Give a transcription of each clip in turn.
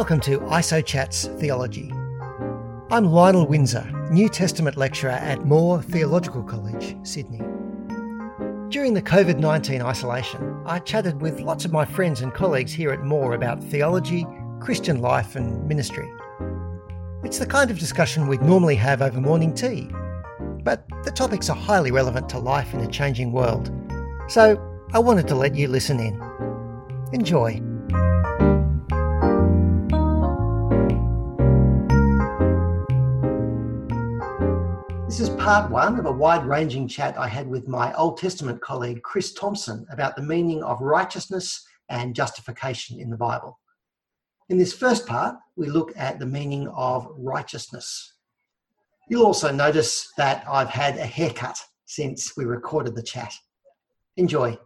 Welcome to ISO Chats Theology. I'm Lionel Windsor, New Testament lecturer at Moore Theological College, Sydney. During the COVID 19 isolation, I chatted with lots of my friends and colleagues here at Moore about theology, Christian life, and ministry. It's the kind of discussion we'd normally have over morning tea, but the topics are highly relevant to life in a changing world, so I wanted to let you listen in. Enjoy. Part one of a wide ranging chat I had with my Old Testament colleague Chris Thompson about the meaning of righteousness and justification in the Bible. In this first part, we look at the meaning of righteousness. You'll also notice that I've had a haircut since we recorded the chat. Enjoy.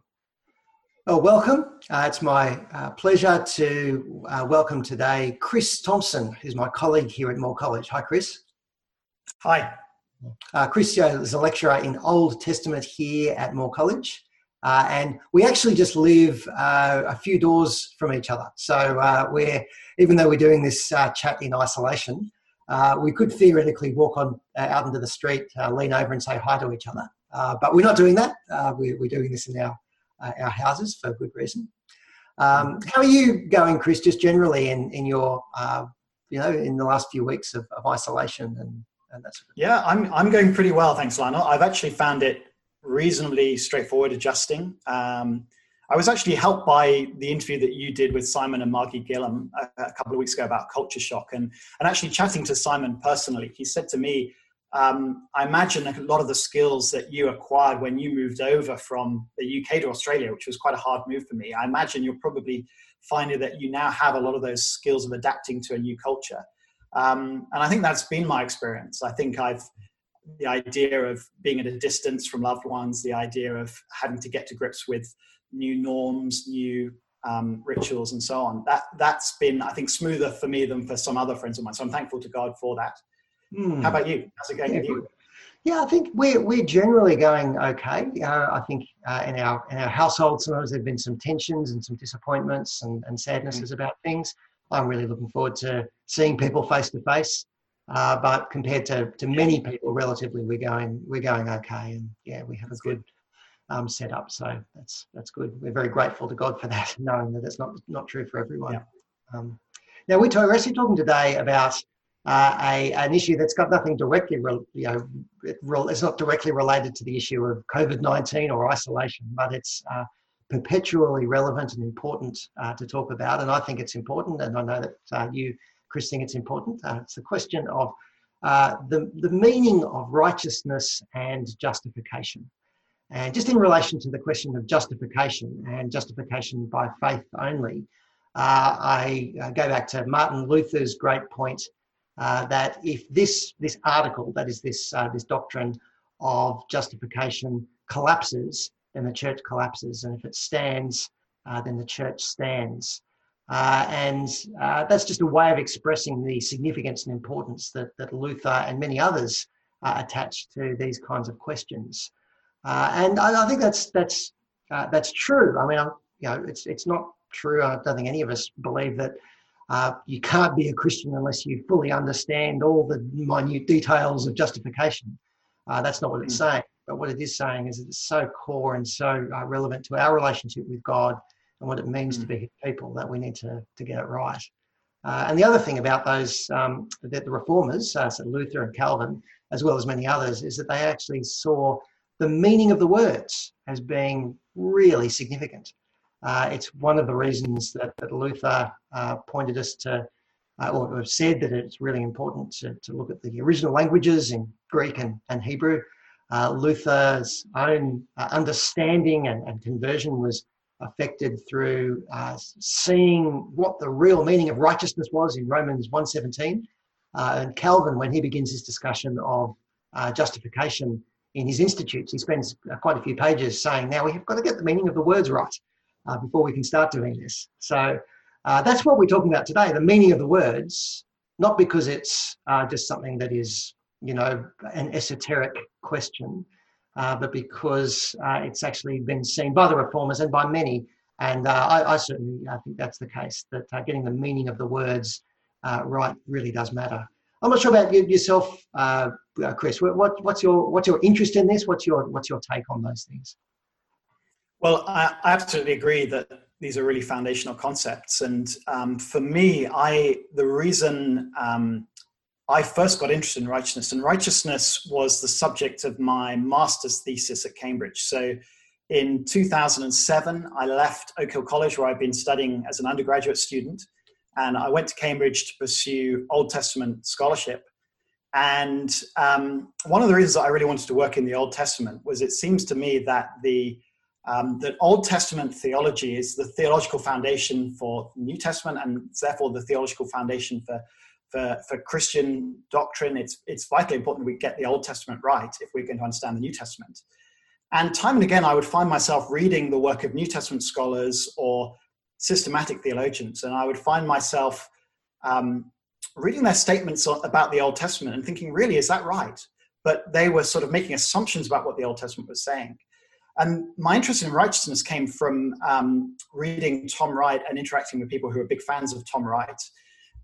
Well, welcome. Uh, it's my uh, pleasure to uh, welcome today Chris Thompson, who's my colleague here at Moore College. Hi, Chris. Hi. Uh, Chris is a lecturer in Old Testament here at Moore College. Uh, and we actually just live uh, a few doors from each other. So uh, we're, even though we're doing this uh, chat in isolation, uh, we could theoretically walk on out into the street, lean over and say hi to each other. but we're not doing that. We're, we're, doing this in our, our houses for good reason. Um, how are you going, Chris, just generally in, in your, you know, in the last few weeks of, of isolation and and that sort of yeah i'm i'm going pretty well thanks lionel i've actually found it reasonably straightforward adjusting um, i was actually helped by the interview that you did with simon and margie gillam a, a, couple of weeks ago about culture shock and and actually chatting to simon personally he said to me um, I imagine a lot of the skills that you acquired when you moved over from the UK to Australia, which was quite a hard move for me. I imagine you're probably finding that you now have a lot of those skills of adapting to a new culture. Um, and I think that's been my experience. I think I've the idea of being at a distance from loved ones, the idea of having to get to grips with new norms, new um, rituals, and so on. That that's been, I think, smoother for me than for some other friends of mine. So I'm thankful to God for that. Hmm. How about you? How's it going yeah, with you? Yeah, I think we're we're generally going okay. Uh, I think uh, in our in our household sometimes there've been some tensions and some disappointments and, and sadnesses mm. about things. I'm really looking forward to seeing people face to face. Uh, but compared to, to many people, relatively, we're going we're going okay, and yeah, we have a good um, setup. So that's that's good. We're very grateful to God for that, knowing that it's not not true for everyone. Yeah. Um, now we are actually talking today about uh, a an issue that's got nothing directly, re, you know, it, it's not directly related to the issue of COVID nineteen or isolation, but it's uh, perpetually relevant and important uh, to talk about. And I think it's important, and I know that uh, you, Chris, think it's important. Uh, it's the question of uh, the, the meaning of righteousness and justification. And just in relation to the question of justification and justification by faith only, uh, I uh, go back to Martin Luther's great point that if this, this article, that is this, this doctrine of justification, collapses, then the church collapses. And if it stands, uh, then the church stands. Uh, and uh, that's just a way of expressing the significance and importance that, that Luther and many others uh, attach to these kinds of questions. Uh, and I, I, think that's that's uh, that's true. I mean, I'm, you know, it's it's not true. I don't think any of us believe that you can't be a Christian unless you fully understand all the minute details of justification. that's not what it's mm. saying. But what it is saying is that it's so core and so uh, relevant to our relationship with God and what it means mm. to be His people that we need to, to get it right. Uh, and the other thing about those, um, that the reformers, uh, so Luther and Calvin, as well as many others, is that they actually saw the meaning of the words as being really significant. Uh, it's one of the reasons that, that Luther uh, pointed us to, uh, or said that it's really important to, to look at the original languages in Greek and, and Hebrew, uh, Luther's own uh, understanding and, and, conversion was affected through uh, seeing what the real meaning of righteousness was in Romans 1.17. Uh, and Calvin, when he begins his discussion of uh, justification in his institutes, he spends uh, quite a few pages saying, now we've got to get the meaning of the words right before we can start doing this. So that's what we're talking about today, the meaning of the words, not because it's just something that is you know, an esoteric question, uh, but because uh, it's actually been seen by the reformers and by many And uh, I, I, certainly I think that's the case, that uh, getting the meaning of the words uh, right really does matter. I'm not sure about you, yourself, Chris. What, what's, your, what's your interest in this? What's your, what's your take on those things? Well, I, I absolutely agree that these are really foundational concepts. And um, for me, I the reason um, I first got interested in righteousness, and righteousness was the subject of my master's thesis at Cambridge. So in 2007, I left Oak Hill College, where I'd been studying as an undergraduate student, and I went to Cambridge to pursue Old Testament scholarship. And um, one of the reasons I really wanted to work in the Old Testament was it seems to me that the um, that Old Testament theology is the theological foundation for New Testament, and therefore the theological foundation for for, for Christian doctrine. It's it's vitally important we get the Old Testament right if we're going to understand the New Testament. And time and again, I would find myself reading the work of New Testament scholars or systematic theologians, and I would find myself um, reading their statements about the Old Testament and thinking, really, is that right? But they were sort of making assumptions about what the Old Testament was saying. And my interest in righteousness came from um, reading Tom Wright and interacting with people who are big fans of Tom Wright.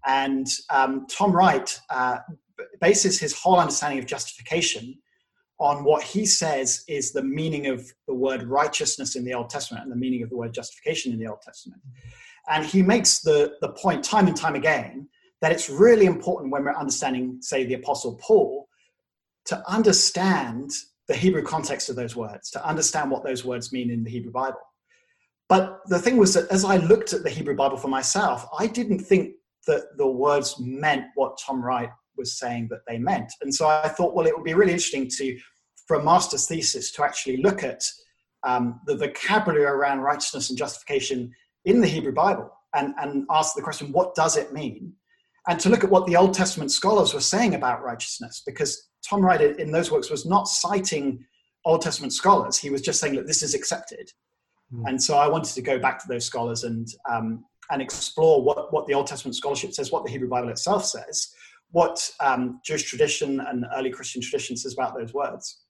And um, Tom Wright uh, bases his whole understanding of justification on what he says is the meaning of the word righteousness in the Old Testament and the meaning of the word justification in the Old Testament. And he makes the, the point time and time again that it's really important when we're understanding, say, the Apostle Paul, to understand the Hebrew context of those words, to understand what those words mean in the Hebrew Bible. But the thing was that as I looked at the Hebrew Bible for myself, I didn't think that the words meant what Tom Wright was saying that they meant. And so I thought, well, it would be really interesting to, for a master's thesis, to actually look at um, the vocabulary around righteousness and justification in the Hebrew Bible and, and ask the question, what does it mean? And to look at what the Old Testament scholars were saying about righteousness, because Tom Wright in those works was not citing Old Testament scholars. He was just saying that this is accepted. Mm. And so I wanted to go back to those scholars and um, and explore what, what the Old Testament scholarship says, what the Hebrew Bible itself says, what um, Jewish tradition and early Christian tradition says about those words.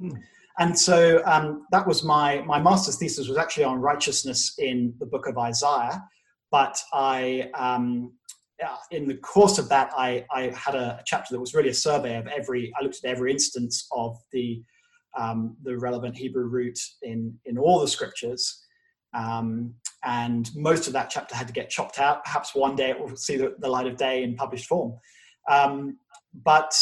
Mm. And so um, that was my, my master's thesis was actually on righteousness in the book of Isaiah. But I, um, in the course of that, I, I had a, a, chapter that was really a survey of every, I looked at every instance of the, um, the relevant Hebrew root in, in all the scriptures. Um, and most of that chapter had to get chopped out. Perhaps one day it will see the, the light of day in published form. Um, but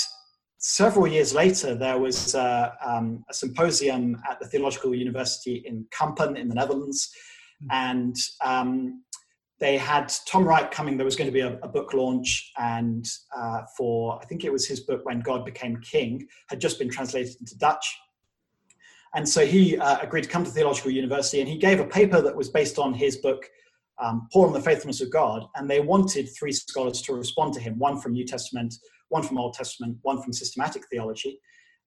several years later, there was uh, um, a symposium at the Theological University in Kampen in the Netherlands, hmm. and um, they had Tom Wright coming. There was going to be a, a book launch, and uh, for I think it was his book when God became King had just been translated into Dutch. And so he uh, agreed to come to Theological University, and he gave a paper that was based on his book, um, Paul and the Faithfulness of God. And they wanted three scholars to respond to him: one from New Testament, one from Old Testament, one from systematic theology.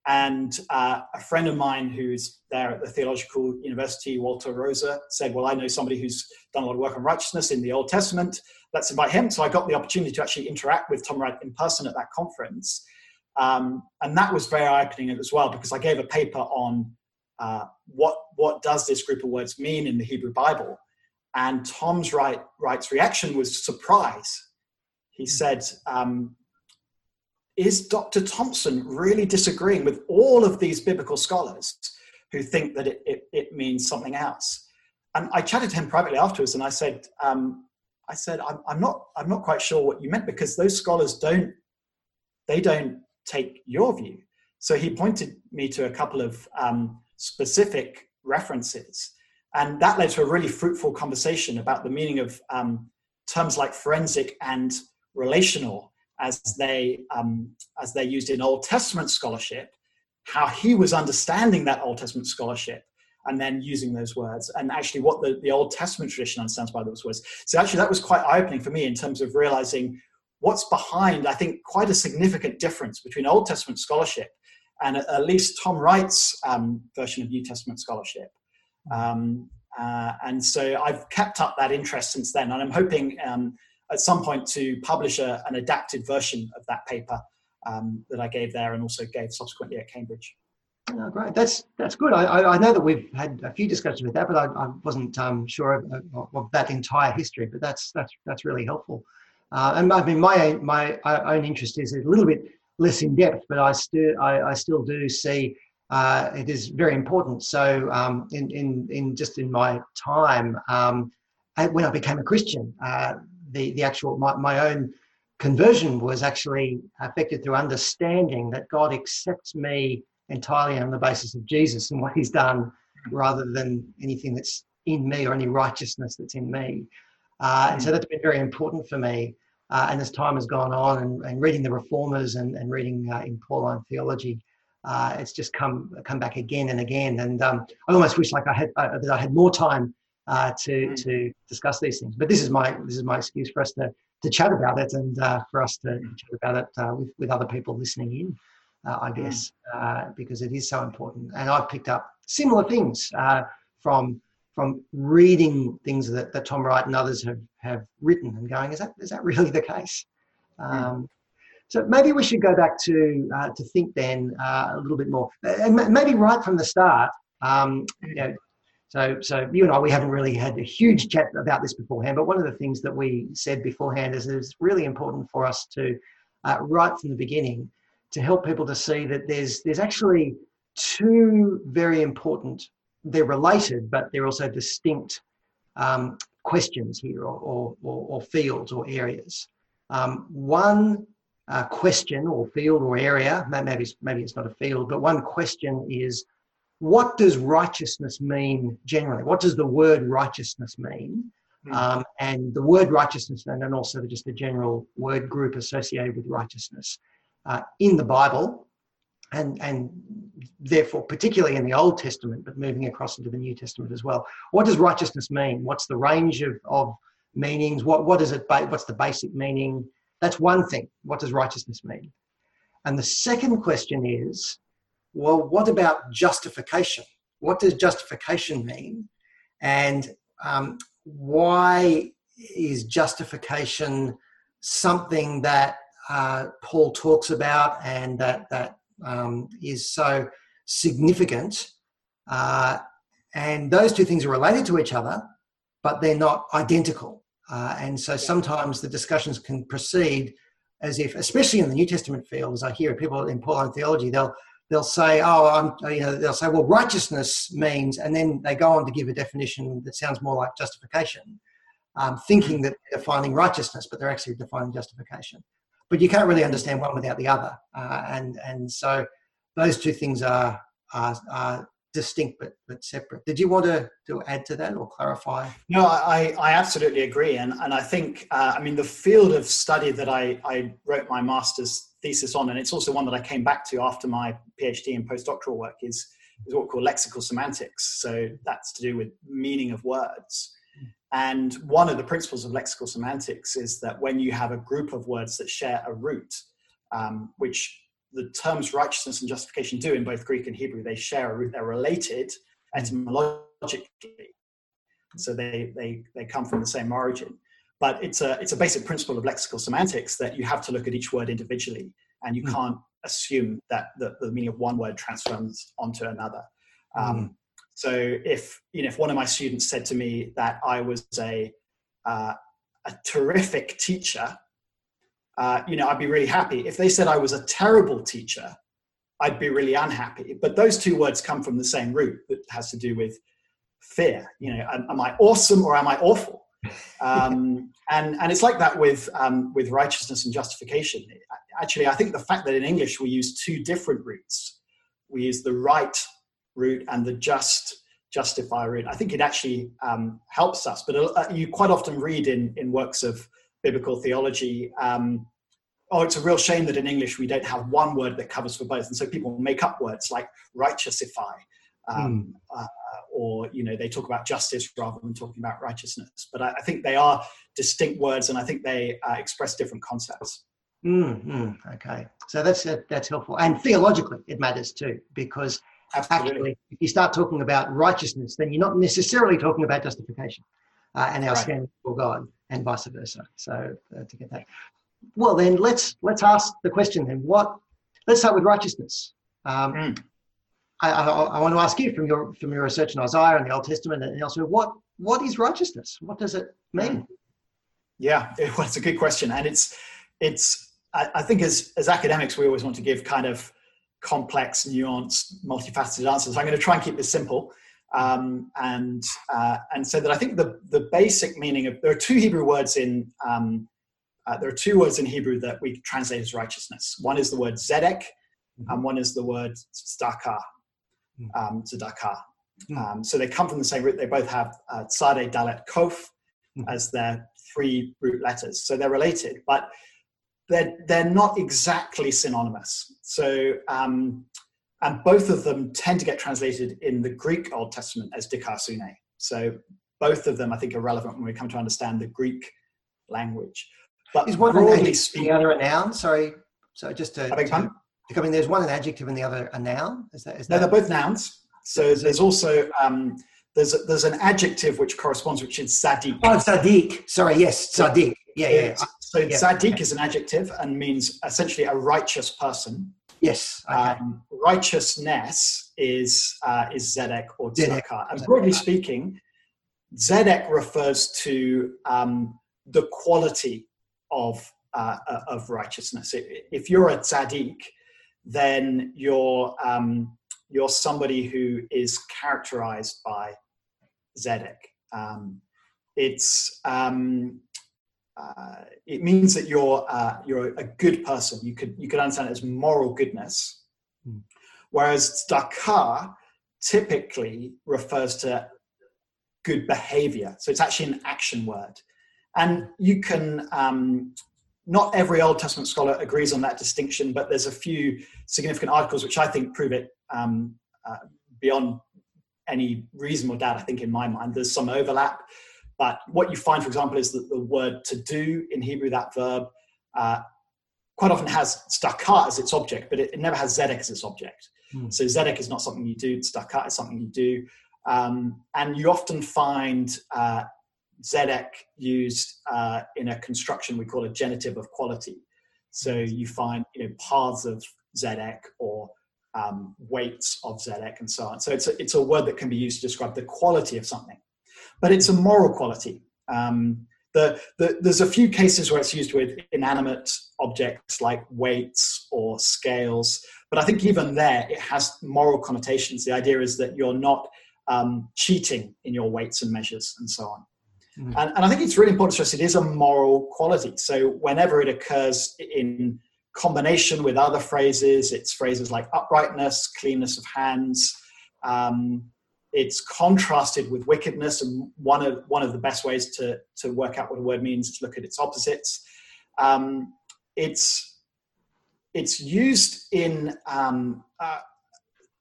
And uh, a friend of mine who's there at the Theological University, Wolter Rose, said, Well, I know somebody who's done a lot of work on righteousness in the Old Testament. Let's invite him. So I got the opportunity to actually interact with Tom Wright in person at that conference. Um, and that was very eye opening as well because I gave a paper on uh, what, what does this group of words mean in the Hebrew Bible. And Tom's Wright, Wright's reaction was surprise. He said, um, is Dr. Thompson really disagreeing with all of these biblical scholars who think that it, it, it means something else? And I chatted to him privately afterwards, and I said, um, I said, I'm, I'm, not, I'm not quite sure what you meant because those scholars don't, they don't take your view. So he pointed me to a couple of um, specific references, and that led to a really fruitful conversation about the meaning of um, terms like forensic and relational as they um, as they're used in Old Testament scholarship, how he was understanding that Old Testament scholarship and then using those words and actually what the, the Old Testament tradition understands by those words. So actually that was quite eye-opening for me in terms of realizing what's behind, I think, quite a significant difference between Old Testament scholarship and at least Tom Wright's um, version of New Testament scholarship. Um, uh, and so I've kept up that interest since then, and I'm hoping um, at some point to publish a, an adapted version of that paper um, that I gave there and also gave subsequently at Cambridge. Great. That's that's good. I, I know that we've had a few discussions with that, but I, I wasn't um, sure of, of, that entire history. But that's that's that's really helpful. Uh, and I mean, my my own interest is a little bit less in depth, but I still I, I still do see uh, it is very important. So um, in in in just in my time um, when I became a Christian, uh, the the actual my, my own conversion was actually affected through understanding that God accepts me entirely on the basis of Jesus and what he's done rather than anything that's in me or any righteousness that's in me. Uh, and so that's been very important for me. Uh, and as time has gone on and, and reading the reformers and, and reading uh, in Pauline theology, uh, it's just come come back again and again. And um, I almost wish like I had uh, that I had more time uh, to to discuss these things. But this is my this is my excuse for us to to chat about it and for us to chat about it with with other people listening in uh, I hmm. guess, uh, because it is so important. And I've picked up similar things uh, from from reading things that, that Tom Wright and others have, have written and going, is that is that really the case? Hmm. Um, so maybe we should go back to uh, to think then uh, a little bit more, and maybe right from the start. Um, you know, so, so you and I, we haven't really had a huge chat about this beforehand, but one of the things that we said beforehand is it's really important for us to, uh, right from the beginning, to help people to see that there's there's actually two very important. They're related, but they're also distinct um, questions here, or, or, or, fields or areas. Um, one uh, question or field or area, maybe maybe it's not a field, but one question is, what does righteousness mean generally? What does the word righteousness mean? Mm. Um, and the word righteousness, and then also just the general word group associated with righteousness uh, in the Bible, and, and therefore, particularly in the Old Testament, but moving across into the New Testament as well. What does righteousness mean? What's the range of, of meanings? What, what is it? What's the basic meaning? That's one thing. What does righteousness mean? And the second question is, well, what about justification? What does justification mean? And um, why is justification something that uh, Paul talks about and that, that um, is so significant. Uh, and those two things are related to each other, but they're not identical. Uh, and so sometimes the discussions can proceed as if, especially in the New Testament field, as I hear people in Pauline theology, they'll they'll say, "Oh, I'm," you know, they'll say, "Well, righteousness means," and then they go on to give a definition that sounds more like justification, um, thinking that they're defining righteousness, but they're actually defining justification but you can't really understand one without the other. Uh, and and so those two things are are, are distinct but, but separate. Did you want to, to add to that or clarify? No, I, I absolutely agree. And, and I think, uh, I mean, the field of study that I, I wrote my master's thesis on, and it's also one that I came back to after my PhD and postdoctoral work, is, is what we call lexical semantics. So that's to do with meaning of words. And one of the principles of lexical semantics is that when you have a group of words that share a root, um, which the terms righteousness and justification do in both Greek and Hebrew, they share a root, they're related etymologically. So they, they, they come from the same origin. But it's a, it's a basic principle of lexical semantics that you have to look at each word individually and you mm. can't assume that the, the meaning of one word transforms onto another. Um, mm. So if you know, if one of my students said to me that I was a uh, a terrific teacher, uh, you know, I'd be really happy. If they said I was a terrible teacher, I'd be really unhappy. But those two words come from the same root that has to do with fear. You know, am, am I awesome or am I awful? Um, and and it's like that with um, with righteousness and justification. Actually, I think the fact that in English we use two different roots, we use the right root and the just justify root. I think it actually um, helps us. But uh, you quite often read in, in works of biblical theology, um, oh, it's a real shame that in English we don't have one word that covers for both. And so people make up words like righteousify. Um, mm. uh, or you know they talk about justice rather than talking about righteousness but i, I think they are distinct words and i think they uh, express different concepts mm, okay so that's uh, that's helpful and theologically it matters too because Absolutely. Actually, if you start talking about righteousness, then you're not necessarily talking about justification uh, and our right. standing for God, and vice versa. So uh, to get that, well, then let's let's ask the question. Then what? Let's start with righteousness. Um, mm. I, I, I, want to ask you from your from your research in Isaiah and the Old Testament and elsewhere, what what is righteousness? What does it mean? Yeah, well, it's a good question, and it's it's I, I think as as academics we always want to give kind of complex, nuanced, multifaceted answers. I'm going to try and keep this simple. Um, and uh, and so that I think the the basic meaning of there are two Hebrew words in um, uh, there are two words in Hebrew that we translate as righteousness. One is the word zedek, mm-hmm. and one is the word tzedakah. Mm. Um, tzedakah. Mm. Um, so they come from the same root. They both have uh, tzadeh, dalet, kof mm. as their three root letters. So they're related, but they're they're not exactly synonymous. So um, and both of them tend to get translated in the Greek Old Testament as dikaiosune. So both of them, I think, are relevant when we come to understand the Greek language. But is one broadly speaking, the other a noun? Sorry, so just to, to, to I mean, there's one an adjective and the other a noun. Is that? Is no, that... they're both nouns. So there's also um, there's a, there's an adjective which corresponds, which is sadiq. Oh, tzaddik. Sorry, yes, tzaddik. Yeah, yeah. So yeah. tzaddik is an adjective and means essentially a righteous person. Yes. Okay. Um, righteousness is uh, is zedek or tzedakah. And broadly speaking, zedek refers to um, the quality of uh, of righteousness. If you're a tzaddik, then you're um, you're somebody who is characterized by zedek. Um, it's um, uh, it means that you're uh, you're a good person. You could you could understand it as moral goodness, mm. whereas tzedakah typically refers to good behavior. So it's actually an action word, and you can. Um, not every Old Testament scholar agrees on that distinction, but there's a few significant articles which I think prove it um, uh, beyond any reasonable doubt. I think in my mind, there's some overlap. But what you find, for example, is that the word to do in Hebrew, that verb, uh, quite often has tzedakah as its object, but it, it, never has zedek as its object. Mm. So zedek is not something you do, tzedakah is something you do. Um, and you often find uh, zedek used uh, in a construction we call a genitive of quality. So you find you know, paths of zedek or um, weights of zedek and so on. So it's a, it's a word that can be used to describe the quality of something but it's a moral quality. Um, the, the, there's a few cases where it's used with inanimate objects like weights or scales, but I think even there it has moral connotations. The idea is that you're not um, cheating in your weights and measures and so on. Mm-hmm. And, and I think it's really important to stress it is a moral quality. So whenever it occurs in combination with other phrases, it's phrases like uprightness, cleanness of hands, um, it's contrasted with wickedness and one of one of the best ways to to work out what a word means is look at its opposites. Um, it's it's used in um, uh,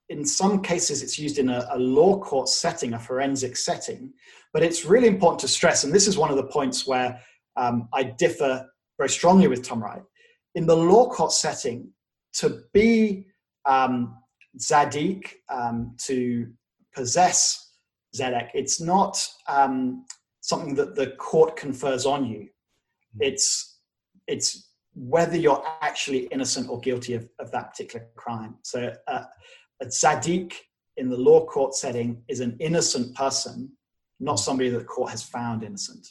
in some cases it's used in a, a, law court setting a forensic setting but it's really important to stress and this is one of the points where um, i differ very strongly with tom wright. In the law court setting to be um, zadik um, to possess Zedek. It's not um, something that the court confers on you. Hmm. It's it's whether you're actually innocent or guilty of, of that particular crime. So uh, a tzaddik in the law court setting is an innocent person, not hmm. somebody that the court has found innocent.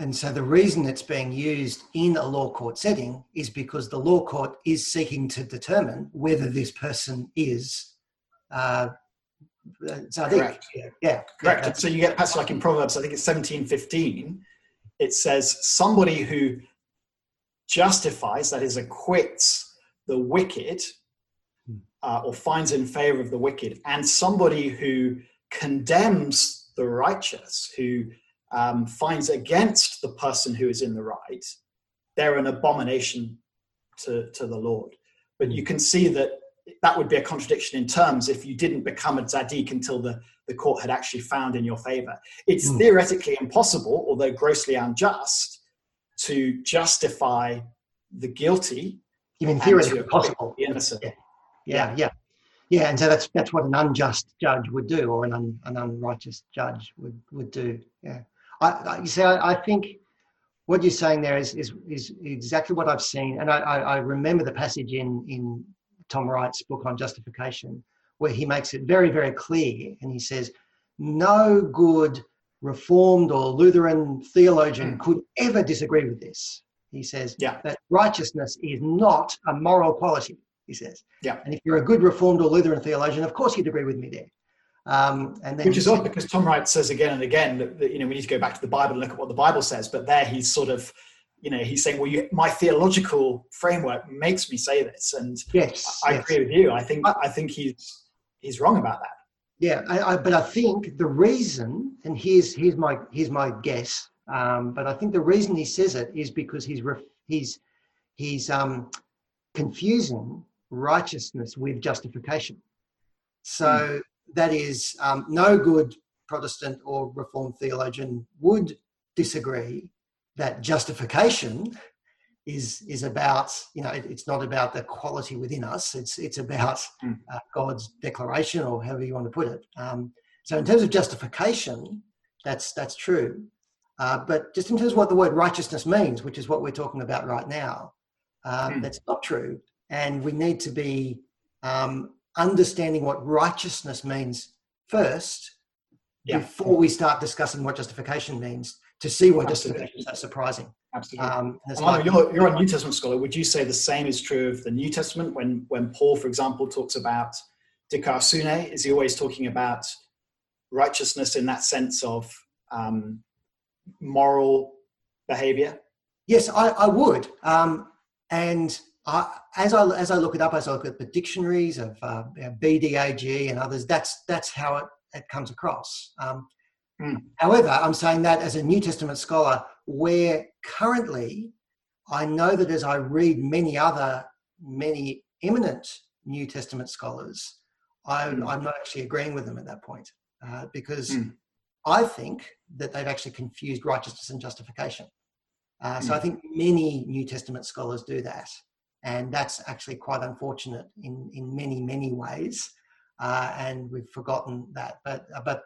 And so the reason it's being used in a law court setting is because the law court is seeking to determine whether this person is uh, so I think, Correct. Yeah, yeah correct. Yeah, so you get past like in Proverbs, I think it's seventeen fifteen. It says somebody who justifies, that is, acquits the wicked, hmm. uh, or finds in favor of the wicked, and somebody who condemns the righteous, who um, finds against the person who is in the right, they're an abomination to, to the Lord. But you hmm. can see that that would be a contradiction in terms if you didn't become a tzaddik until the, the court had actually found in your favor. It's mm. theoretically impossible, although grossly unjust, to justify the guilty. Even theoretically possible. The innocent. Yeah. yeah. yeah, yeah, And so that's that's what an unjust judge would do, or an un, an unrighteous judge would would do. Yeah, I, I you see, I, I think what you're saying there is, is, is exactly what I've seen. And I, I, I, remember the passage in, in Tom Wright's book on justification, where he makes it very, very clear and he says, no good Reformed or Lutheran theologian mm. could ever disagree with this. He says yeah. that righteousness is not a moral quality, he says. Yeah. And if you're a good Reformed or Lutheran theologian, of course you'd agree with me there. Um, and then Which is odd because Tom Wright says again and again that, that, you know we need to go back to the Bible and look at what the Bible says. But there he's sort of you know he's saying well you, my theological framework makes me say this and yes I, I yes. agree with you. I think I, I think he's he's wrong about that. Yeah, I, I, but I think the reason, and here's here's my here's my guess, um, but I think the reason he says it is because he's ref, he's he's um, confusing righteousness with justification. So mm. that is um, no good Protestant or Reformed theologian would disagree that justification is is about you know it, it's not about the quality within us it's it's about mm. uh, god's declaration or however you want to put it um, so in terms of justification that's that's true uh, but just in terms of what the word righteousness means which is what we're talking about right now um, mm. that's not true and we need to be um, understanding what righteousness means first yeah. before we start discussing what justification means to see what justification is so surprising Absolutely. Um, like, you're, you're a New Testament scholar. Would you say the same is true of the New Testament when, when Paul, for example, talks about dikaiosune? Is he always talking about righteousness in that sense of um, moral behavior? Yes, I, I would. Um, and I, as I as I look it up, as I look at the dictionaries of uh, BDAG and others, that's that's how it, it comes across. Um, mm. However, I'm saying that as a New Testament scholar, where currently I know that as I read many other, many eminent New Testament scholars, I'm, mm. I'm not actually agreeing with them at that point uh, because mm. I think that they've actually confused righteousness and justification. Uh, so I hmm. think many New Testament scholars do that. And that's actually quite unfortunate in, in many, many ways. Uh, and we've forgotten that. But, uh, but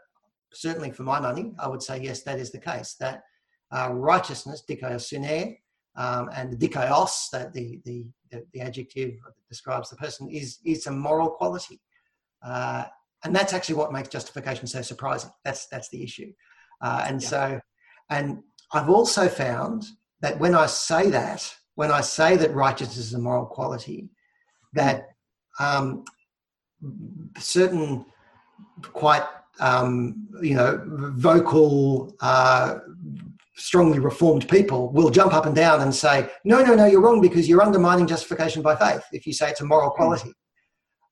certainly for my money, I would say, yes, that is the case. That uh, righteousness, dikaiosune, um, and the dikaios, that the, the, the, adjective that describes the person, is, is a moral quality. Uh, and that's actually what makes justification so surprising. That's, that's the issue. Uh, and yeah. so, and I've also found that when I say that, when I say that righteousness is a moral quality, that um, certain quite um, you know vocal uh, strongly reformed people will jump up and down and say, no, no, no, you're wrong because you're undermining justification by faith if you say it's a moral hmm. quality.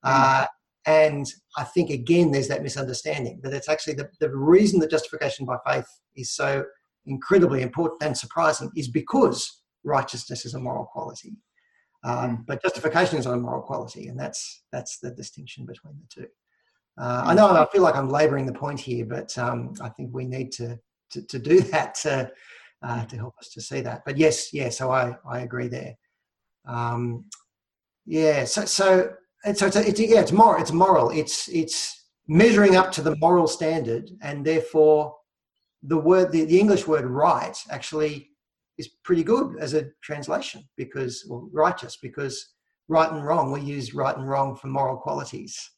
Mm. Uh, and I think, again, there's that misunderstanding that it's actually the, the reason that justification by faith is so incredibly important and surprising is because righteousness is a moral quality. Um, hmm. but justification is not a moral quality, and that's that's the distinction between the two. Uh, I know I feel like I'm labouring the point here, but um, I think we need to to, to do that to, uh, to help us to see that. But yes, yeah, so I, I agree there. Um, yeah, so so so it's, it's yeah, it's moral. It's moral. It's it's measuring up to the moral standard, and therefore the word the, the English word right actually is pretty good as a translation because righteous because right and wrong we use right and wrong for moral qualities,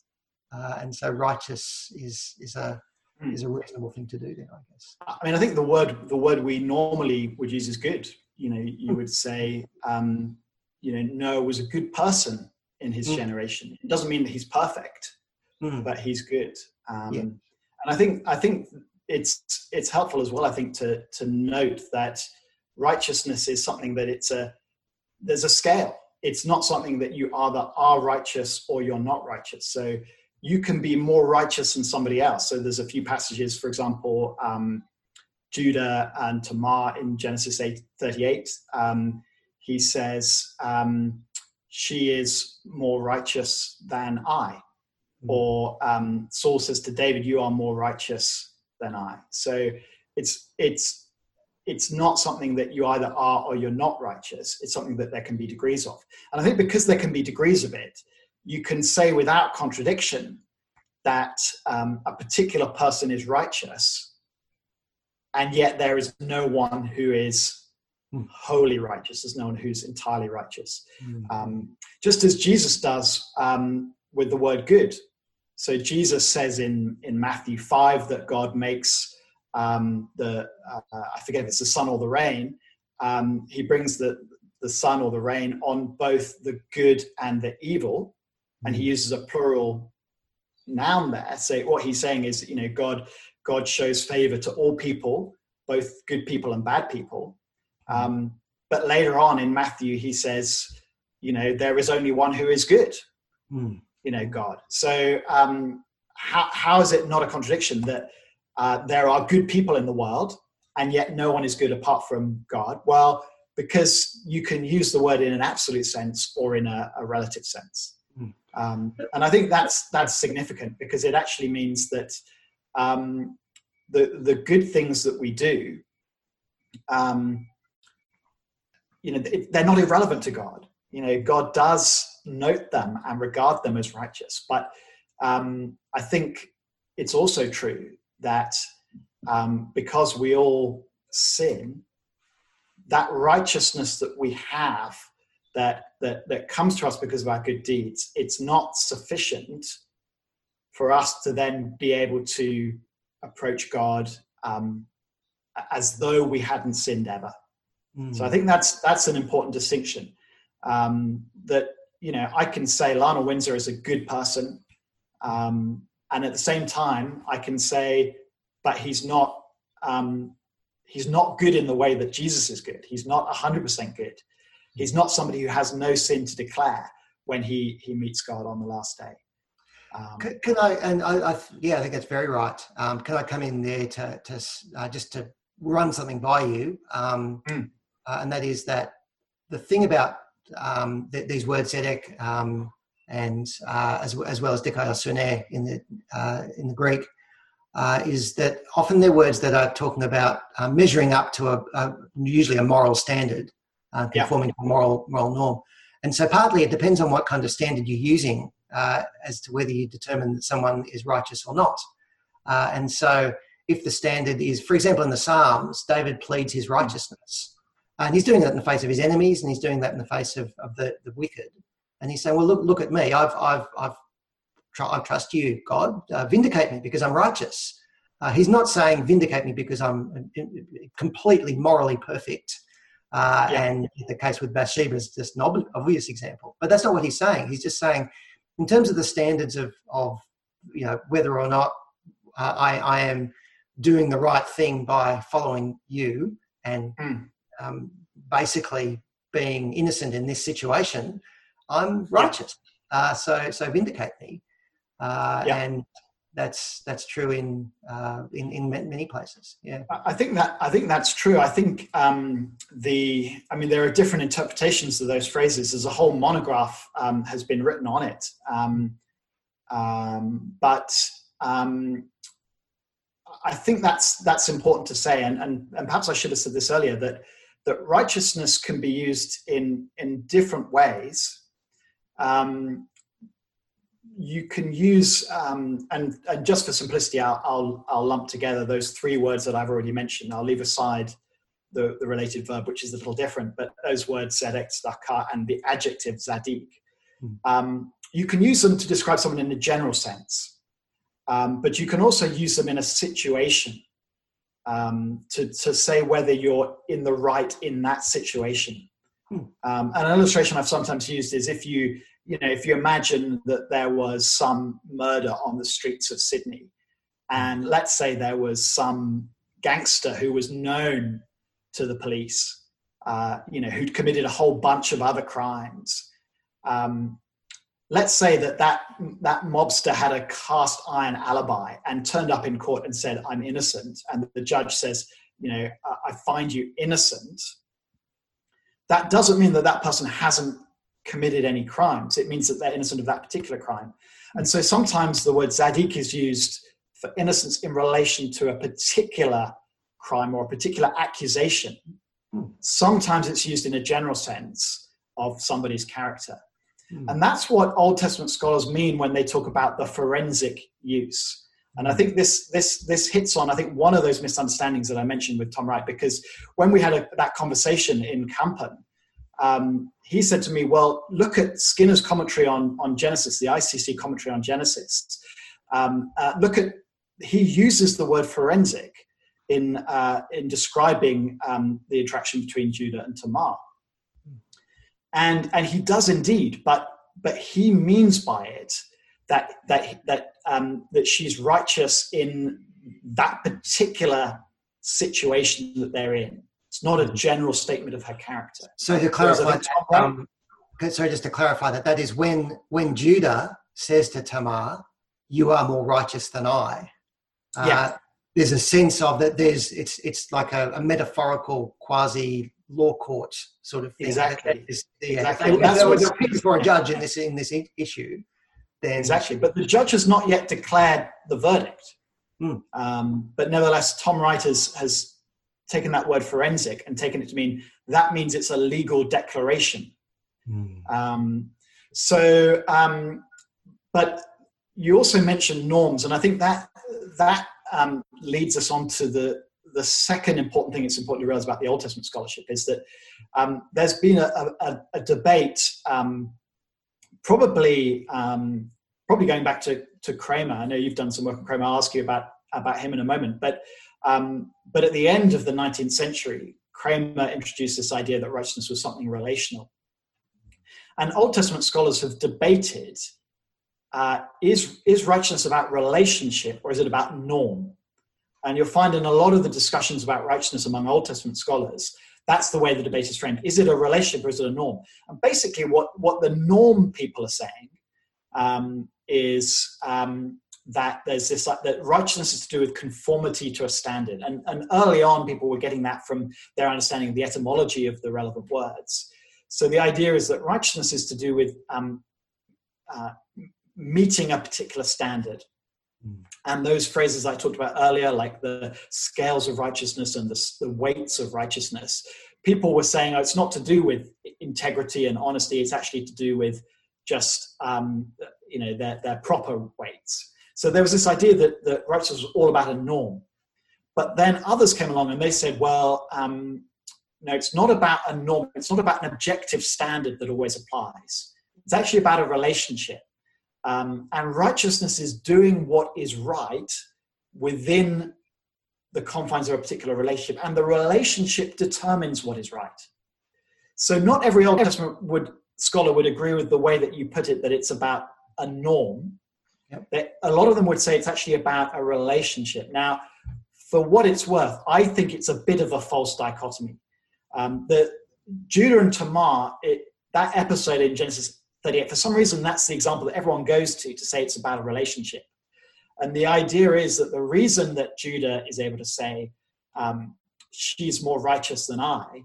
uh, and so righteous is is a mm. is a reasonable thing to do then i guess i mean i think the word the word we normally would use is good you know you hmm. would say um, you know noah was a good person in his mm. generation it doesn't mean that he's perfect mm. but he's good um, yeah. and i think i think it's it's helpful as well i think to to note that righteousness is something that it's a there's a scale it's not something that you either are righteous or you're not righteous so you can be more righteous than somebody else. So there's a few passages, for example, um, Judah and Tamar in Genesis 8, 38. Um, he says, um, She is more righteous than I. Mm-hmm. Or um, Saul says to David, You are more righteous than I. So it's, it's, it's not something that you either are or you're not righteous. It's something that there can be degrees of. And I think because there can be degrees of it, you can say without contradiction that um, a particular person is righteous, and yet there is no one who is mm. wholly righteous. There's no one who's entirely righteous. Mm. Um, just as Jesus does um, with the word good. so Jesus says in, in Matthew 5 that God makes um, the, uh, I forget if it's the sun or the rain, um, he brings the, the sun or the rain on both the good and the evil. And he uses a plural noun there. So what he's saying is, you know, God, God shows favor to all people, both good people and bad people. Um, but later on in Matthew, he says, you know, there is only one who is good, mm. you know, God. So um, how, how is it not a contradiction that uh, there are good people in the world and yet no one is good apart from God? Well, because you can use the word in an absolute sense or in a, a relative sense. Um, and I think that's that's significant because it actually means that um, the the good things that we do, um, you know, they're not irrelevant to God. You know, God does note them and regard them as righteous. But um, I think it's also true that um, because we all sin, that righteousness that we have that, that, that comes to us because of our good deeds, it's not sufficient for us to then be able to approach God um, as though we hadn't sinned ever. Mm. So I think that's that's an important distinction. Um, that you know, I can say Lionel Windsor is a good person, um, and at the same time, I can say, but he's not um, he's not good in the way that Jesus is good. He's not hundred percent good. He's not somebody who has no sin to declare when he he meets God on the last day. Um, can, can, I? And I, I, yeah, I think that's very right. Um, can I come in there to, to uh, just to run something by you? Um, mm. uh, and that is that the thing about um, th- these words tzedek um, and uh, as, as well as dikaiosune in the uh, in the Greek uh, is that often they're words that are talking about uh, measuring up to a, a, usually a moral standard, conforming yeah. to a moral moral norm. And so partly it depends on what kind of standard you're using uh, as to whether you determine that someone is righteous or not. Uh, and so, if the standard is, for example, in the Psalms, David pleads his righteousness. And he's doing that in the face of his enemies, and he's doing that in the face of, of the, the wicked. And he's saying, Well, look, look at me. I've, I've, I've I trust you, God. Uh, vindicate me because I'm righteous. Uh, he's not saying vindicate me because I'm uh, completely morally perfect. Uh, yeah. And the case with Bathsheba is just an obvious example. But that's not what he's saying. He's just saying in terms of the standards of, of you know whether or not uh, I, I am doing the right thing by following you and mm. um, basically being innocent in this situation, I'm righteous. Yeah. Uh, so so vindicate me, uh, yeah. and that's that's true in uh, in in many places. Yeah, I think that I think that's true. I think um, the I mean there are different interpretations of those phrases. There's a whole monograph um, has been written on it, um, um but um, I think that's that's important to say. And, and and perhaps I should have said this earlier that that righteousness can be used in in different ways. Um, you can use um, and, and, just for simplicity I'll, I'll, I'll lump together those three words that i've already mentioned i'll leave aside the, the related verb which is a little different but those words tzedek tzedakah and the adjective zadik mm. um, you can use them to describe someone in a general sense um, but you can also use them in a situation um, to, to say whether you're in the right in that situation mm. an illustration i've sometimes used is if you you know, if you imagine that there was some murder on the streets of Sydney, and let's say there was some gangster who was known to the police, uh, you know, who'd committed a whole bunch of other crimes. Um, let's say that, that that mobster had a cast iron alibi and turned up in court and said, "I'm innocent," and the judge says, "You know, I find you innocent." That doesn't mean that that person hasn't committed any crimes. It means that they're innocent of that particular crime. And so sometimes the word zadik is used for innocence in relation to a particular crime or a particular accusation. Hmm. Sometimes it's used in a general sense of somebody's character. Hmm. And that's what Old Testament scholars mean when they talk about the forensic use. And I hmm. think this this this hits on I think one of those misunderstandings that I mentioned with Tom Wright because when we had a, that conversation in Kampen, um, he said to me, Well, look at Skinner's commentary on, on Genesis, the ICC commentary on Genesis. Um, uh, look at he uses the word forensic in uh, in describing um, the interaction between Judah and Tamar, and and he does indeed, but but he means by it that that that um, that she's righteous in that particular situation that they're in. It's not a general statement of her character. So to clarify, that, um, sorry, just to clarify that that is when when Judah says to Tamar, "You are more righteous than I." Uh, yeah. There's a sense of that. There's it's it's like a, a metaphorical quasi law court sort of thing. Exactly. Is, yeah, exactly. If there was a for a judge in this in this issue, then exactly. But the judge has not yet declared the verdict. Hmm. Um, but nevertheless, Tom Wright has, has taken that word forensic and taken it to mean that means it's a legal declaration. Hmm. Um, so, um, but you also mentioned norms, and I think that that um, leads us on to the the second important thing it's important to realize about the Old Testament scholarship is that um, there's been a, a, a debate, um, probably um, probably going back to, to Cremer. I know you've done some work on Cremer. I'll ask you about about him in a moment. But um, but at the end of the 19th century, Cremer introduced this idea that righteousness was something relational. And Old Testament scholars have debated uh, is, is righteousness about relationship or is it about norm? And you'll find in a lot of the discussions about righteousness among Old Testament scholars, that's the way the debate is framed. Is it a relationship or is it a norm? And basically, what, what the norm people are saying um, is um, that there's this that righteousness is to do with conformity to a standard. And, and early on, people were getting that from their understanding of the etymology of the relevant words. So the idea is that righteousness is to do with um, uh, meeting a particular standard. Mm. And those phrases I talked about earlier, like the scales of righteousness and the, the weights of righteousness, people were saying, oh, it's not to do with integrity and honesty, it's actually to do with just um, you know their, their proper weights. So there was this idea that, that righteousness was all about a norm. But then others came along and they said, well, um, no, it's not about a norm. It's not about an objective standard that always applies. It's actually about a relationship. Um, and righteousness is doing what is right within the confines of a particular relationship, and the relationship determines what is right. So, not every Old Testament would, scholar would agree with the way that you put it, that it's about a norm. Yep. A lot of them would say it's actually about a relationship. Now, for what it's worth, I think it's a bit of a false dichotomy. Um, the Judah and Tamar, it, that episode in Genesis 38. For some reason, that's the example that everyone goes to to say it's about a relationship. And the idea is that the reason that Judah is able to say, um, she's more righteous than I,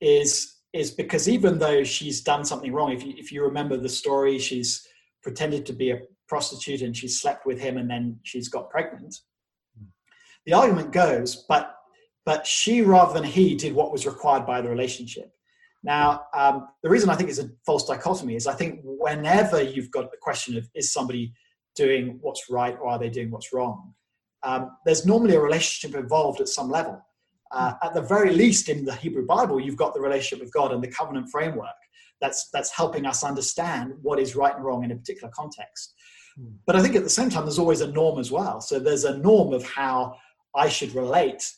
is, is because even though she's done something wrong, if you, if you remember the story, she's pretended to be a prostitute and she slept with him and then she's got pregnant. The argument goes, but but she rather than he did what was required by the relationship. Now, um, the reason I think it's a false dichotomy is I think whenever you've got the question of is somebody doing what's right or are they doing what's wrong, um, there's normally a relationship involved at some level. Uh, at the very least, in the Hebrew Bible, you've got the relationship with God and the covenant framework that's that's helping us understand what is right and wrong in a particular context. But I think at the same time, there's always a norm as well. So there's a norm of how I should relate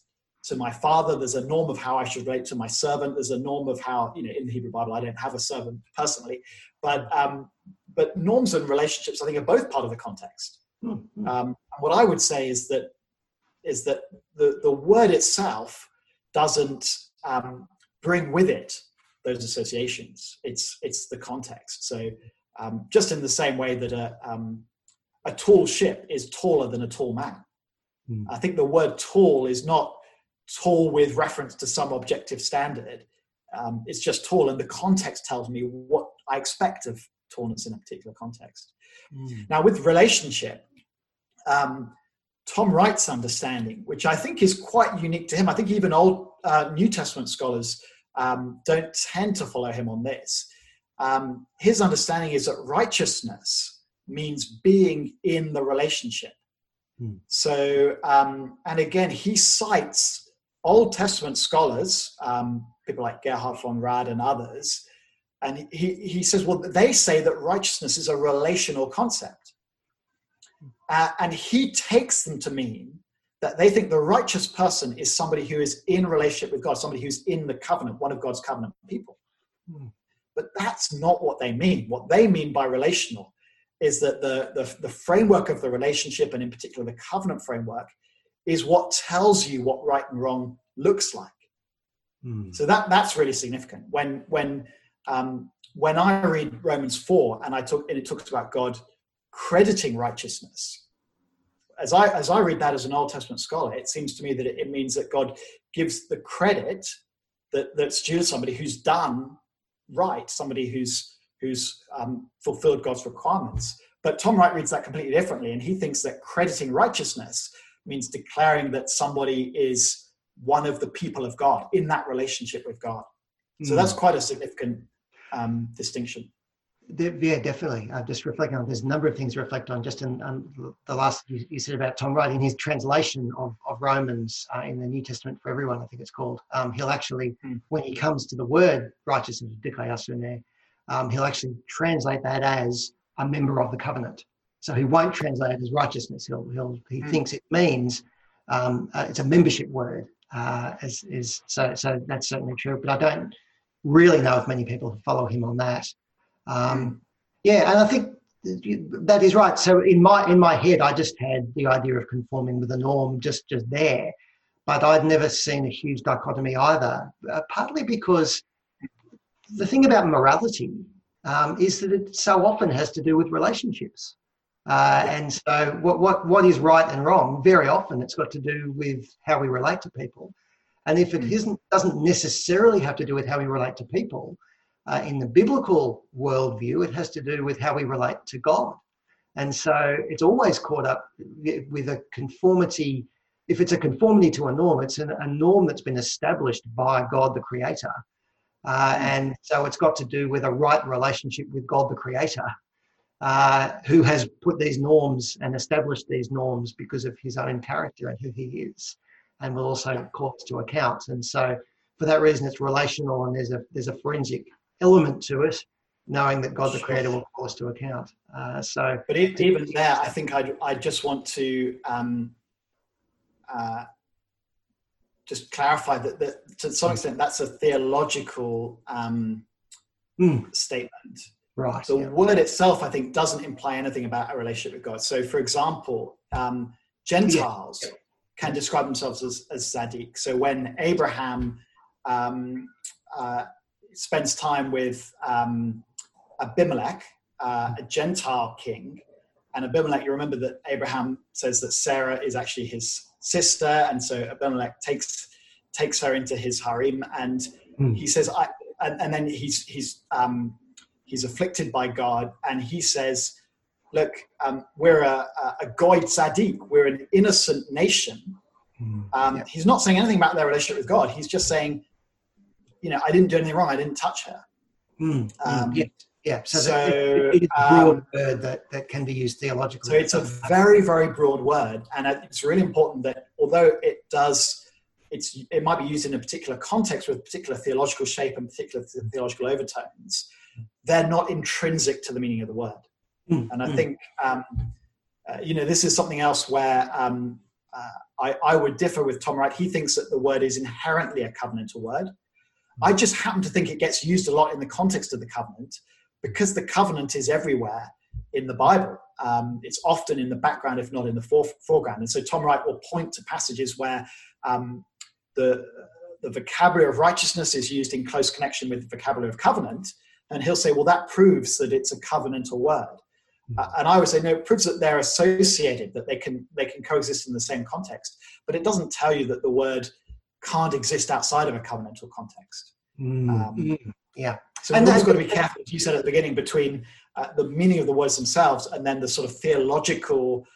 to my father. There's a norm of how I should relate to my servant. There's a norm of how, you know, in the Hebrew Bible, I don't have a servant personally, but um, but norms and relationships, I think, are both part of the context. Mm-hmm. Um, what I would say is that is that the the word itself doesn't um, bring with it those associations. It's it's the context. So um, just in the same way that a um, a tall ship is taller than a tall man. Mm. I think the word tall is not tall with reference to some objective standard. Um, it's just tall, and the context tells me what I expect of tallness in a particular context. Mm. Now, with relationship, um, Tom Wright's understanding, which I think is quite unique to him, I think even old uh, New Testament scholars um, don't tend to follow him on this. Um, his understanding is that righteousness means being in the relationship. Mm. So, um, and again, he cites Old Testament scholars, um, people like Gerhard von Rad and others, and he, he says, well, they say that righteousness is a relational concept. Uh, and he takes them to mean that they think the righteous person is somebody who is in relationship with God, somebody who's in the covenant, one of God's covenant people. Hmm. But that's not what they mean. What they mean by relational is that the, the, the framework of the relationship, and in particular the covenant framework, is what tells you what right and wrong looks like. Hmm. So that, that's really significant. When, when, um, when I read Romans 4 and, I talk, and it talks about God crediting righteousness, as I, as I read that as an Old Testament scholar, it seems to me that it, it means that God gives the credit that, that's due to somebody who's done right, somebody who's, who's um, fulfilled God's requirements. But Tom Wright reads that completely differently, and he thinks that crediting righteousness means declaring that somebody is one of the people of God in that relationship with God. So mm. that's quite a significant um, distinction yeah, definitely. I'm just reflecting on. There's a number of things to reflect on. Just in the last you, you, said about Tom Wright in his translation of, of Romans uh, in the New Testament for everyone. I think it's called. Um, he'll actually, mm. when he comes to the word righteousness, there, um, he'll actually translate that as a member of the covenant. So he won't translate it as righteousness. He'll, he'll he mm. thinks it means um, uh, it's a membership word. Uh, as is so so that's certainly true. But I don't really know if many people follow him on that. Um, yeah, and I think that is right. So in my in my head, I just had the idea of conforming with the norm just just there, but I'd never seen a huge dichotomy either. Uh, partly because the thing about morality um, is that it so often has to do with relationships. Uh, and so, what, what, what is right and wrong? Very often, it's got to do with how we relate to people. And if it hmm. isn't, doesn't necessarily have to do with how we relate to people, uh, in the biblical worldview, it has to do with how we relate to God. And so it's always caught up with a conformity. If it's a conformity to a norm, it's an, a norm that's been established by God the Creator. Uh, and so it's got to do with a right relationship with God the Creator, uh, who has put these norms and established these norms because of his own character and who he is, and will also call us to account. And so for that reason, it's relational and there's a, there's a forensic element to it, knowing that God the Creator will call us to account. Uh, so, but even there, I think I I just want to um, uh, just clarify that, that to some extent that's a theological um, mm. statement. Right. The yeah. word itself, I think, doesn't imply anything about a relationship with God. So, for example, um, Gentiles yeah. can describe themselves as, as Tzaddik. So when Abraham um, uh, spends time with um, Abimelech, uh, a Gentile king. And Abimelech, you remember that Abraham says that Sarah is actually his sister, and so Abimelech takes takes her into his harem, and mm. he says, I, and, and, then he's he's um, he's afflicted by God, and he says, "Look, um, we're a, a goy tzaddik, we're an innocent nation." Mm. Um, yeah. He's not saying anything about their relationship with God. He's just saying you know, I didn't do anything wrong. I didn't touch her. Mm, um, yeah, yeah. So, so it, it is a broad um, word that, that can be used theologically. So it's a very, very broad word, and it's really important that although it does, it's it might be used in a particular context with particular theological shape and particular theological overtones. They're not intrinsic to the meaning of the word, mm, and I mm. think um, uh, you know this is something else where. Um, uh, I, I, would differ with Tom Wright. He thinks that the word is inherently a covenantal word. I just happen to think it gets used a lot in the context of the covenant because the covenant is everywhere in the Bible. Um, it's often in the background, if not in the foreground. And so Tom Wright will point to passages where um, the, the vocabulary of righteousness is used in close connection with the vocabulary of covenant. And he'll say, well, that proves that it's a covenantal word. Uh, and I would say, no, it proves that they're associated, that they can, they can coexist in the same context. But it doesn't tell you that the word can't exist outside of a covenantal context. Mm. Um, mm. Yeah. So and we've got to be careful, as you said at the beginning, between uh, the meaning of the words themselves and then the sort of theological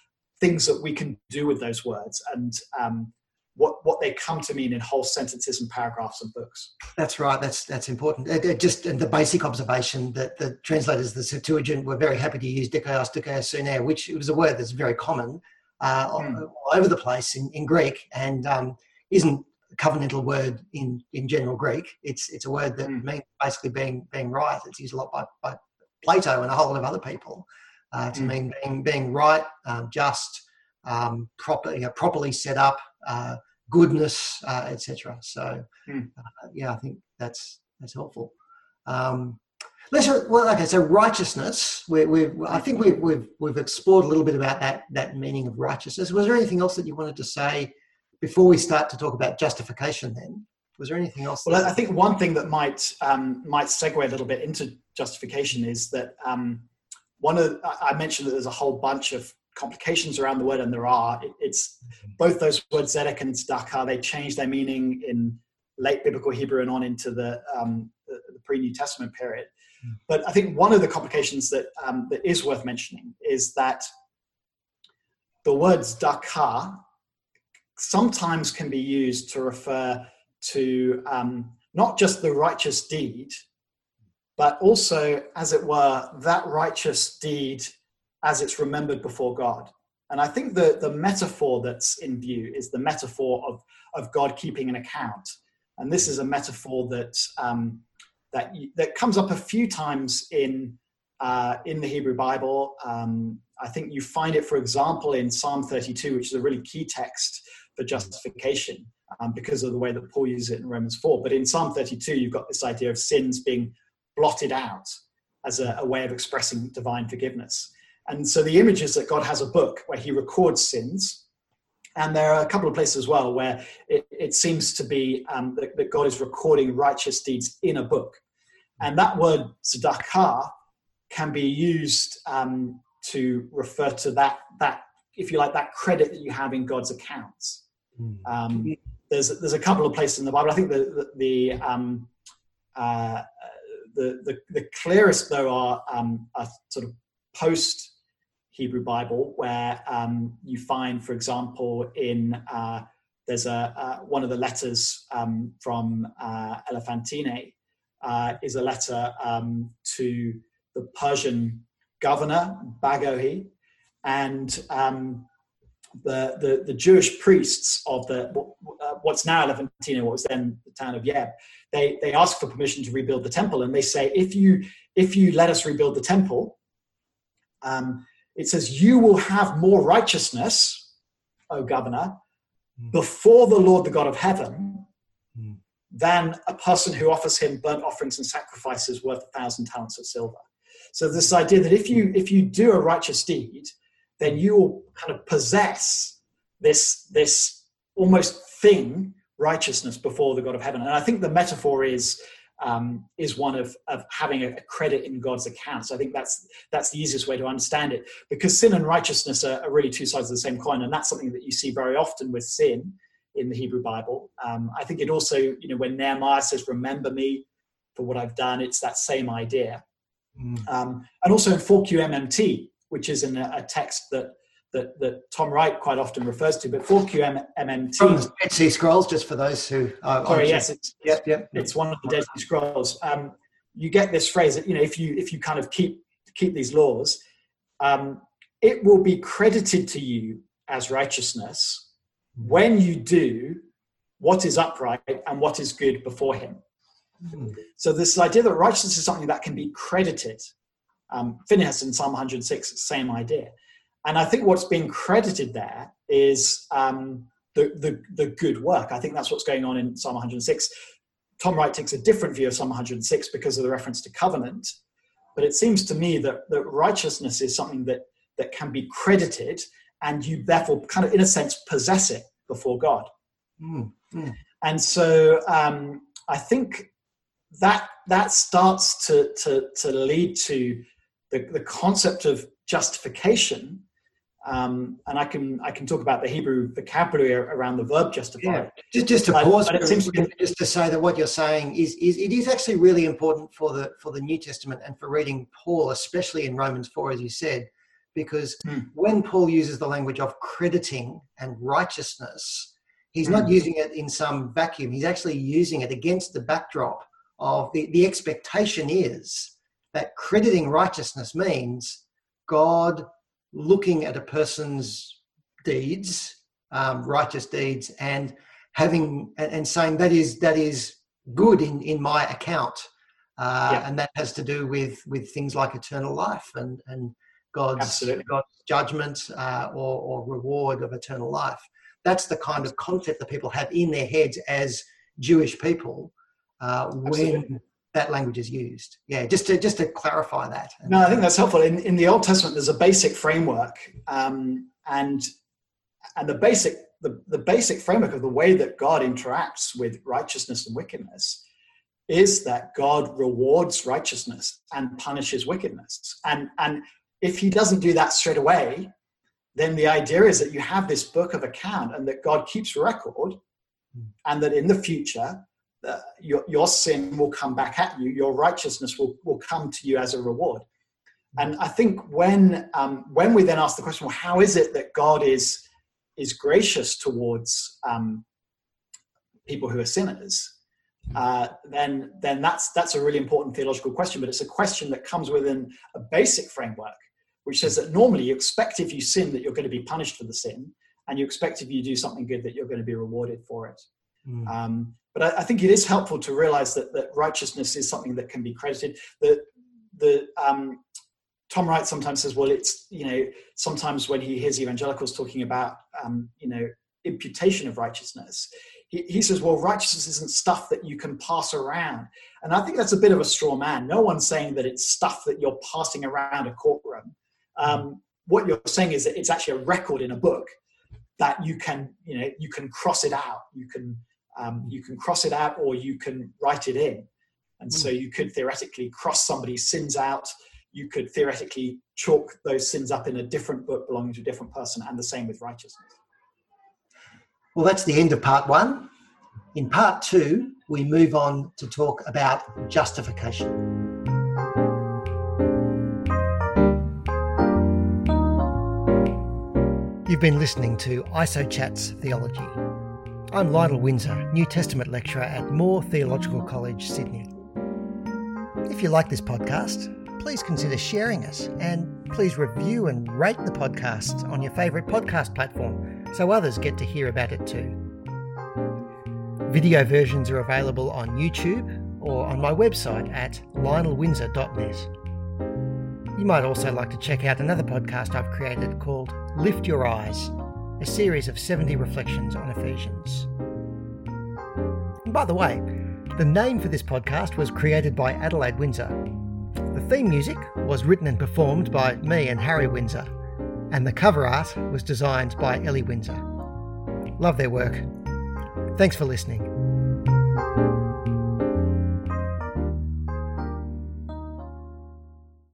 things that we can do with those words and um, what what they come to mean in whole sentences and paragraphs and books. That's right. That's that's important. It, it just the basic observation that the translators, the Septuagint, were very happy to use dikaios, dikaiosune, which it was a word that's very common uh, mm. all, all, over the place in, in Greek and um, isn't covenantal word in, in general Greek. It's it's a word that mm. means basically being being right. It's used a lot by, by Plato and a whole lot of other people. uh, to mm. mean being, being right, um, just, um, proper, you know, properly set up, uh, goodness, uh, etc. So, mm. yeah, I think that's that's helpful. Um, let's well, okay. So righteousness. We, we I think we've, we've we've explored a little bit about that that meaning of righteousness. Was there anything else that you wanted to say before we start to talk about justification? Then was there anything else? Well, I think one thing that might um, might segue a little bit into justification is that um, one of I mentioned that there's a whole bunch of complications around the word, and there are. It's both those words zedek and tzedakah. They change their meaning in late biblical Hebrew and on into the, um, the, the pre New Testament period. Hmm. But I think one of the complications that um, that is worth mentioning is that the word tzedakah sometimes can be used to refer to um, not just the righteous deed, but also, as it were, that righteous deed as it's remembered before God. And I think the, the metaphor that's in view is the metaphor of, of God keeping an account. And this is a metaphor that, um, that, that comes up a few times in, uh, in the Hebrew Bible. Um, I think you find it, for example, in Psalm 32, which is a really key text for justification um, because of the way that Paul uses it in Romans 4. But in Psalm 32, you've got this idea of sins being blotted out as a, a way of expressing divine forgiveness. And so the image is that God has a book where he records sins. And there are a couple of places as well where it, it seems to be um, that, that, God is recording righteous deeds in a book. And that word tzedakah can be used um, to refer to that, that, if you like, that credit that you have in God's accounts. Hmm. Um, there's, there's a couple of places in the Bible. I think the, the, the um, uh, the, the, the, clearest though are, um, are sort of post Hebrew Bible, where um, you find, for example, in uh, there's a uh, one of the letters um, from uh, Elephantine uh, is a letter um, to the Persian governor Bagauhey, and um, the, the, the Jewish priests of the uh, what's now Elephantine, what was then the town of Yeb, they they ask for permission to rebuild the temple, and they say if you if you let us rebuild the temple. Um, it says, You will have more righteousness, O governor, mm. before the Lord, the God of heaven, mm. than a person who offers him burnt offerings and sacrifices worth a thousand talents of silver. So this idea that if you if you do a righteous deed, then you will kind of possess this this almost thing righteousness before the God of heaven. And I think the metaphor is um, is one of, of having a, credit in God's accounts. I think that's that's the easiest way to understand it because sin and righteousness are, are, really two sides of the same coin, and that's something that you see very often with sin in the Hebrew Bible. Um, I think it also, you know, when Nehemiah says, "Remember me for what I've done," it's that same idea. Mm. Um, and also in 4QMMT, which is in a, a text that that, that Tom Wright quite often refers to, but 4QMMT. From the Dead Sea Scrolls, just for those who are. Sorry, yes, it's, yep, yep. it's one of the Dead Sea Scrolls. Um, you get this phrase that, you know, if you, if you kind of keep, keep these laws, um, it will be credited to you as righteousness when you do what is upright and what is good before him. Mm. So this idea that righteousness is something that can be credited. Um, Phinehas in Psalm 106, same idea. And I think what's being credited there is um, the, the, the good work. I think that's what's going on in Psalm 106. Tom Wright takes a different view of Psalm 106 because of the reference to covenant. But it seems to me that, that righteousness is something that, that can be credited and you therefore kind of, in a sense, possess it before God. Mm, mm. And so um, I think that that starts to, to, to lead to the, the concept of justification um, and I can I can talk about the Hebrew vocabulary around the verb justify. Yeah. Just just to pause, but, but just to say that what you're saying is is it is actually really important for the for the New Testament and for reading Paul, especially in Romans four, as you said, because hmm. when Paul uses the language of crediting and righteousness, he's hmm. not using it in some vacuum. He's actually using it against the backdrop of the, the expectation is that crediting righteousness means God looking at a person's deeds, um, righteous deeds, and having and saying that is that is good in in my account, uh, yeah. and that has to do with with things like eternal life and and God's, Absolutely. God's judgment uh, or, or reward of eternal life. That's the kind of concept that people have in their heads as Jewish people uh, when that language is used. Yeah, just to just to clarify that. No, I think that's helpful. In, in the Old Testament, there's a basic framework, um, and and the basic the, the basic framework of the way that God interacts with righteousness and wickedness is that God rewards righteousness and punishes wickedness. And and if he doesn't do that straight away, then the idea is that you have this book of account and that God keeps record, and that in the future uh, your, your sin will come back at you, your righteousness will, will come to you as a reward. And I think when um, when we then ask the question, well, how is it that God is is gracious towards um, people who are sinners? Uh, then then that's that's a really important theological question. But it's a question that comes within a basic framework, which says that normally you expect if you sin that you're going to be punished for the sin, and you expect if you do something good that you're going to be rewarded for it. Mm. Um, but I, I, think it is helpful to realize that, that righteousness is something that can be credited. That the um, Tom Wright sometimes says, well, it's you know sometimes when he hears evangelicals talking about um, you know imputation of righteousness, he, he says, well, righteousness isn't stuff that you can pass around, and I think that's a bit of a straw man. No one's saying that it's stuff that you're passing around a courtroom. Um, what you're saying is that it's actually a record in a book that you can you know you can cross it out you can um, you can cross it out or you can write it in. And so hmm. you could theoretically cross somebody's sins out. You could theoretically chalk those sins up in a different book belonging to a different person, and the same with righteousness. Well, that's the end of part one. In part two, we move on to talk about justification. You've been listening to IsoChats Theology. I'm Lionel Windsor, New Testament lecturer at Moore Theological College, Sydney. If you like this podcast, please consider sharing us and please review and rate the podcast on your favourite podcast platform so others get to hear about it too. Video versions are available on YouTube or on my website at lionelwindsor.net. You might also like to check out another podcast I've created called Lift Your Eyes a series of 70 reflections on Ephesians. And by the way, the name for this podcast was created by Adelaide Windsor. The theme music was written and performed by me and Harry Windsor, and the cover art was designed by Ellie Windsor. Love their work. Thanks for listening.